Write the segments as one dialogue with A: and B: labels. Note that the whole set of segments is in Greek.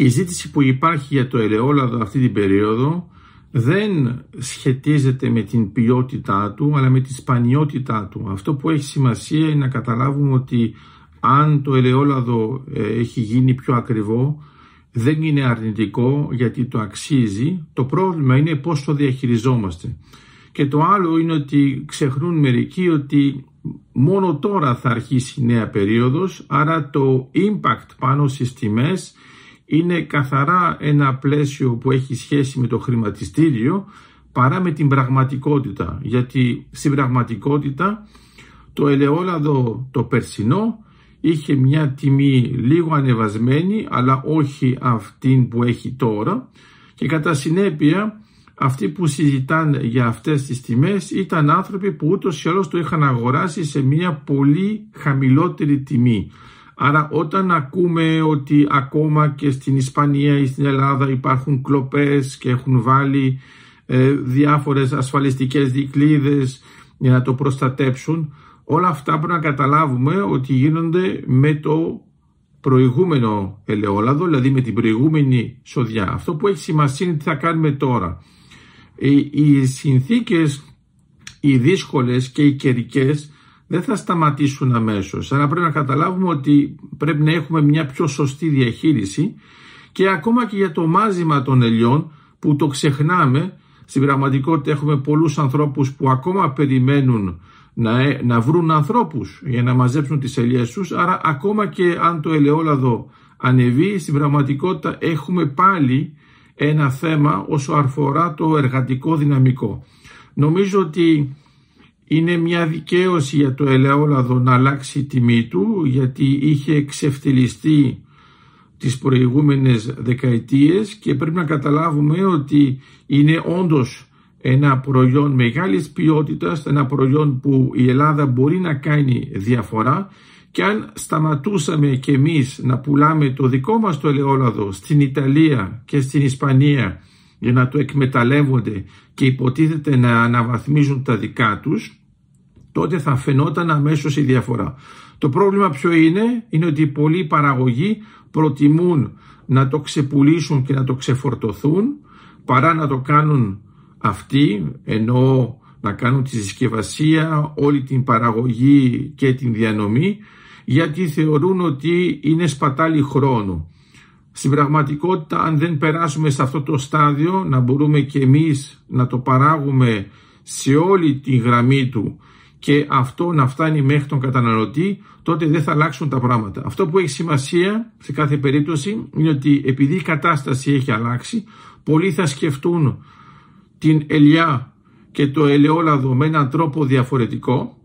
A: Η ζήτηση που υπάρχει για το ελαιόλαδο αυτή την περίοδο δεν σχετίζεται με την ποιότητά του αλλά με τη σπανιότητά του. Αυτό που έχει σημασία είναι να καταλάβουμε ότι αν το ελαιόλαδο ε, έχει γίνει πιο ακριβό δεν είναι αρνητικό γιατί το αξίζει. Το πρόβλημα είναι πώς το διαχειριζόμαστε. Και το άλλο είναι ότι ξεχνούν μερικοί ότι μόνο τώρα θα αρχίσει η νέα περίοδος, άρα το impact πάνω στις τιμές είναι καθαρά ένα πλαίσιο που έχει σχέση με το χρηματιστήριο παρά με την πραγματικότητα. Γιατί στην πραγματικότητα το ελαιόλαδο το περσινό είχε μια τιμή λίγο ανεβασμένη αλλά όχι αυτήν που έχει τώρα και κατά συνέπεια αυτοί που συζητάνε για αυτές τις τιμές ήταν άνθρωποι που ούτως ή άλλως το είχαν αγοράσει σε μια πολύ χαμηλότερη τιμή. Άρα όταν ακούμε ότι ακόμα και στην Ισπανία ή στην Ελλάδα υπάρχουν κλοπές και έχουν βάλει ε, διάφορες ασφαλιστικές δικλείδες για να το προστατέψουν, όλα αυτά πρέπει να καταλάβουμε ότι γίνονται με το προηγούμενο ελαιόλαδο, δηλαδή με την προηγούμενη σοδιά. Αυτό που έχει σημασία είναι τι θα κάνουμε τώρα. Οι συνθήκες, οι δύσκολες και οι καιρικές δεν θα σταματήσουν αμέσως. Άρα πρέπει να καταλάβουμε ότι πρέπει να έχουμε μια πιο σωστή διαχείριση και ακόμα και για το μάζιμα των ελιών που το ξεχνάμε, στην πραγματικότητα έχουμε πολλούς ανθρώπους που ακόμα περιμένουν να, ε, να βρουν ανθρώπους για να μαζέψουν τις ελιές τους, άρα ακόμα και αν το ελαιόλαδο ανεβεί, στην πραγματικότητα έχουμε πάλι ένα θέμα όσο αφορά το εργατικό δυναμικό. Νομίζω ότι είναι μια δικαίωση για το ελαιόλαδο να αλλάξει η τιμή του γιατί είχε εξευτελιστεί τις προηγούμενες δεκαετίες και πρέπει να καταλάβουμε ότι είναι όντως ένα προϊόν μεγάλης ποιότητας, ένα προϊόν που η Ελλάδα μπορεί να κάνει διαφορά. Και αν σταματούσαμε και εμείς να πουλάμε το δικό μας το ελαιόλαδο στην Ιταλία και στην Ισπανία για να το εκμεταλλεύονται και υποτίθεται να αναβαθμίζουν τα δικά τους, τότε θα φαινόταν αμέσως η διαφορά. Το πρόβλημα ποιο είναι, είναι ότι πολλοί παραγωγοί προτιμούν να το ξεπουλήσουν και να το ξεφορτωθούν παρά να το κάνουν αυτοί, ενώ να κάνουν τη συσκευασία, όλη την παραγωγή και την διανομή, γιατί θεωρούν ότι είναι σπατάλη χρόνου. Στην πραγματικότητα, αν δεν περάσουμε σε αυτό το στάδιο, να μπορούμε και εμείς να το παράγουμε σε όλη τη γραμμή του και αυτό να φτάνει μέχρι τον καταναλωτή, τότε δεν θα αλλάξουν τα πράγματα. Αυτό που έχει σημασία σε κάθε περίπτωση είναι ότι επειδή η κατάσταση έχει αλλάξει, πολλοί θα σκεφτούν την ελιά και το ελαιόλαδο με έναν τρόπο διαφορετικό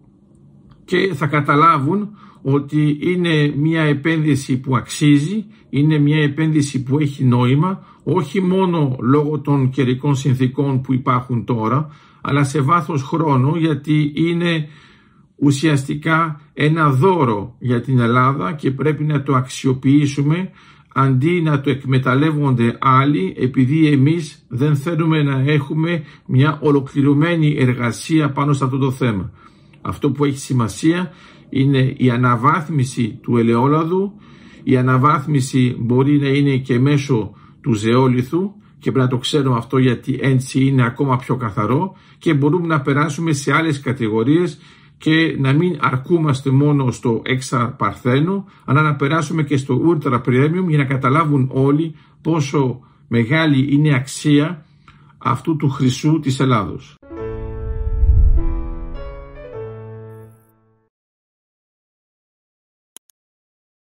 A: και θα καταλάβουν ότι είναι μια επένδυση που αξίζει, είναι μια επένδυση που έχει νόημα, όχι μόνο λόγω των καιρικών συνθήκων που υπάρχουν τώρα, αλλά σε βάθος χρόνου γιατί είναι ουσιαστικά ένα δώρο για την Ελλάδα και πρέπει να το αξιοποιήσουμε αντί να το εκμεταλλεύονται άλλοι επειδή εμείς δεν θέλουμε να έχουμε μια ολοκληρωμένη εργασία πάνω σε αυτό το θέμα. Αυτό που έχει σημασία είναι η αναβάθμιση του ελαιόλαδου, η αναβάθμιση μπορεί να είναι και μέσω του ζεόλιθου και πρέπει να το ξέρουμε αυτό γιατί έτσι είναι ακόμα πιο καθαρό και μπορούμε να περάσουμε σε άλλες κατηγορίες και να μην αρκούμαστε μόνο στο έξα παρθένο αλλά να περάσουμε και στο ultra premium για να καταλάβουν όλοι πόσο μεγάλη είναι η αξία αυτού του χρυσού της Ελλάδος.